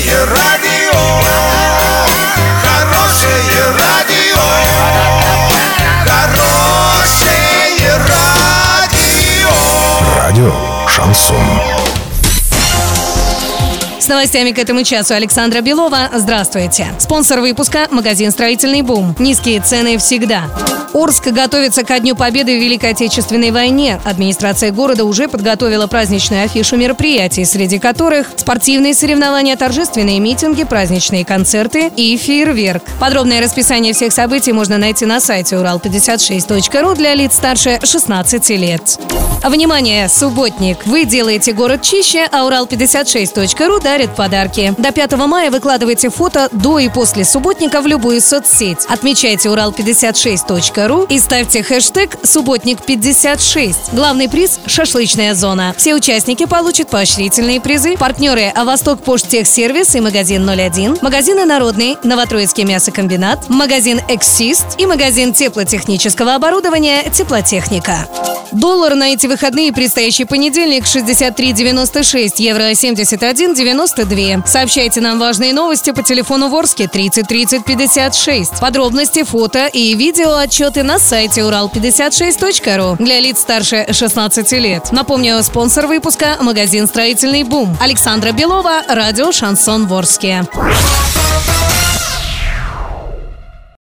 Хорошее радио, хорошее радио, хорошее радио. Радио Шансон. С новостями к этому часу Александра Белова. Здравствуйте. Спонсор выпуска – магазин «Строительный бум». Низкие цены всегда. Орск готовится ко Дню Победы в Великой Отечественной войне. Администрация города уже подготовила праздничную афишу мероприятий, срреди которых спортивные соревнования, торжественные митинги, праздничные концерты и фейерверк. Подробное расписание всех событий можно найти на сайте урал56.ру для лиц старше 16 лет. Внимание, субботник! Вы делаете город чище, а урал56.ру дарит подарки. До 5 мая выкладывайте фото до и после субботника в любую соцсеть. Отмечайте урал56.ру и ставьте хэштег «Субботник56». Главный приз – шашлычная зона. Все участники получат поощрительные призы. Партнеры – Восток Поштехсервис и магазин 01, магазины «Народный», Новотроицкий мясокомбинат, магазин «Эксист» и магазин теплотехнического оборудования «Теплотехника». Доллар на эти выходные предстоящий понедельник 63,96, евро 71,92. Сообщайте нам важные новости по телефону Ворске 30 30 56. Подробности, фото и видео отчеты на сайте урал56.ру для лиц старше 16 лет. Напомню, спонсор выпуска – магазин «Строительный бум». Александра Белова, радио «Шансон Ворске».